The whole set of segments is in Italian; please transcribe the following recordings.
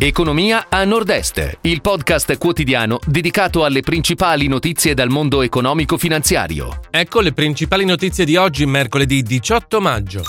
Economia a Nord-Est, il podcast quotidiano dedicato alle principali notizie dal mondo economico-finanziario. Ecco le principali notizie di oggi, mercoledì 18 maggio.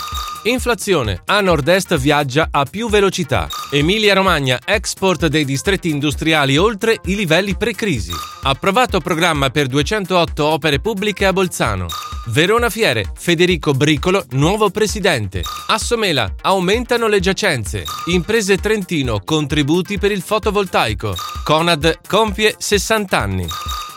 Inflazione. A nord-est viaggia a più velocità. Emilia-Romagna, export dei distretti industriali oltre i livelli pre-crisi. Approvato programma per 208 opere pubbliche a Bolzano. Verona Fiere, Federico Bricolo, nuovo presidente. Assomela, aumentano le giacenze. Imprese Trentino, contributi per il fotovoltaico. Conad compie 60 anni.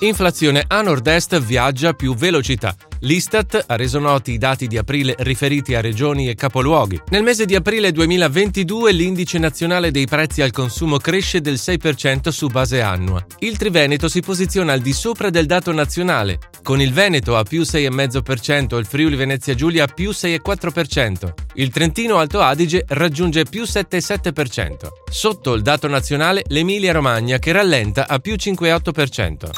Inflazione a nord-est viaggia più velocità. L'Istat ha reso noti i dati di aprile riferiti a regioni e capoluoghi. Nel mese di aprile 2022 l'indice nazionale dei prezzi al consumo cresce del 6% su base annua. Il Triveneto si posiziona al di sopra del dato nazionale, con il Veneto a più 6,5% e il Friuli Venezia Giulia a più 6,4%. Il Trentino Alto Adige raggiunge più 7,7%. Sotto il dato nazionale l'Emilia Romagna che rallenta a più 5,8%.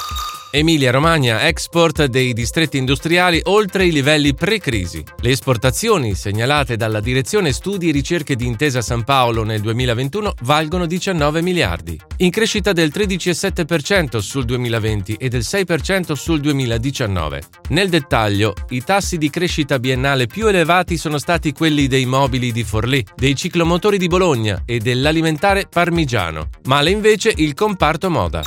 Emilia-Romagna export dei distretti industriali oltre i livelli pre-crisi. Le esportazioni segnalate dalla Direzione Studi e Ricerche di Intesa San Paolo nel 2021 valgono 19 miliardi, in crescita del 13,7% sul 2020 e del 6% sul 2019. Nel dettaglio, i tassi di crescita biennale più elevati sono stati quelli dei mobili di Forlì, dei ciclomotori di Bologna e dell'alimentare parmigiano, male invece il comparto moda.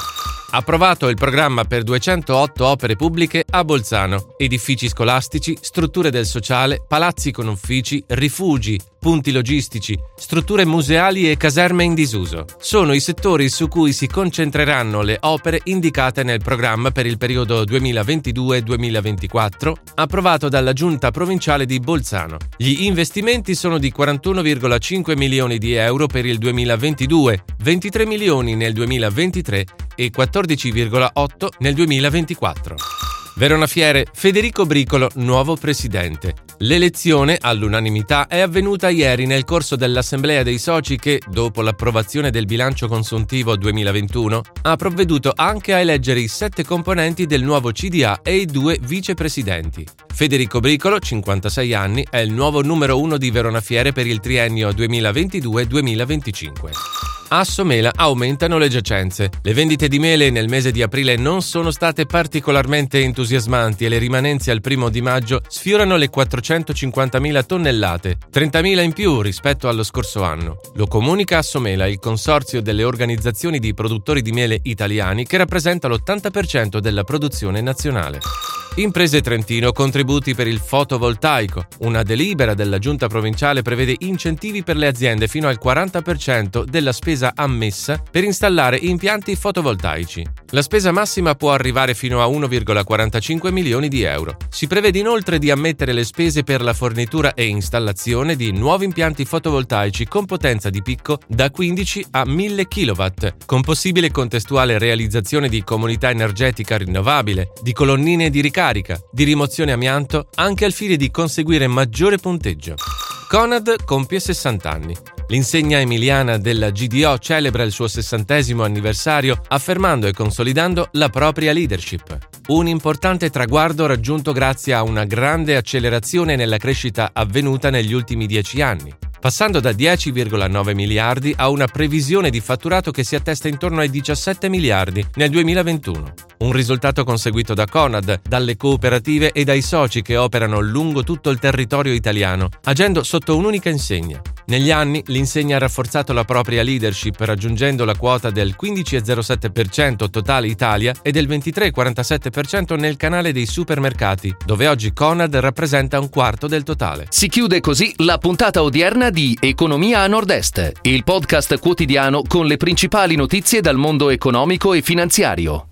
Approvato il programma per 208 opere pubbliche a Bolzano, edifici scolastici, strutture del sociale, palazzi con uffici, rifugi, punti logistici, strutture museali e caserme in disuso. Sono i settori su cui si concentreranno le opere indicate nel programma per il periodo 2022-2024, approvato dalla Giunta provinciale di Bolzano. Gli investimenti sono di 41,5 milioni di euro per il 2022, 23 milioni nel 2023 e 14,8 nel 2024. Verona Fiere, Federico Bricolo, nuovo presidente. L'elezione all'unanimità è avvenuta ieri nel corso dell'assemblea dei soci che, dopo l'approvazione del bilancio consuntivo 2021, ha provveduto anche a eleggere i sette componenti del nuovo CDA e i due vicepresidenti. Federico Bricolo, 56 anni, è il nuovo numero uno di Verona Fiere per il triennio 2022-2025. A Somela aumentano le giacenze. Le vendite di mele nel mese di aprile non sono state particolarmente entusiasmanti e le rimanenze al primo di maggio sfiorano le 450.000 tonnellate, 30.000 in più rispetto allo scorso anno. Lo comunica a Somela il consorzio delle organizzazioni di produttori di mele italiani che rappresenta l'80% della produzione nazionale. Imprese Trentino, contributi per il fotovoltaico. Una delibera della giunta provinciale prevede incentivi per le aziende fino al 40% della spesa ammessa per installare impianti fotovoltaici. La spesa massima può arrivare fino a 1,45 milioni di euro. Si prevede inoltre di ammettere le spese per la fornitura e installazione di nuovi impianti fotovoltaici con potenza di picco da 15 a 1000 kW, con possibile contestuale realizzazione di comunità energetica rinnovabile, di colonnine di ricarica carica, di rimozione amianto, anche al fine di conseguire maggiore punteggio. Conad compie 60 anni. L'insegna emiliana della GDO celebra il suo sessantesimo anniversario affermando e consolidando la propria leadership. Un importante traguardo raggiunto grazie a una grande accelerazione nella crescita avvenuta negli ultimi dieci anni passando da 10,9 miliardi a una previsione di fatturato che si attesta intorno ai 17 miliardi nel 2021. Un risultato conseguito da Conad, dalle cooperative e dai soci che operano lungo tutto il territorio italiano, agendo sotto un'unica insegna, negli anni l'insegna ha rafforzato la propria leadership raggiungendo la quota del 15,07% totale Italia e del 23,47% nel canale dei supermercati, dove oggi Conad rappresenta un quarto del totale. Si chiude così la puntata odierna di Economia a Nord-Est, il podcast quotidiano con le principali notizie dal mondo economico e finanziario.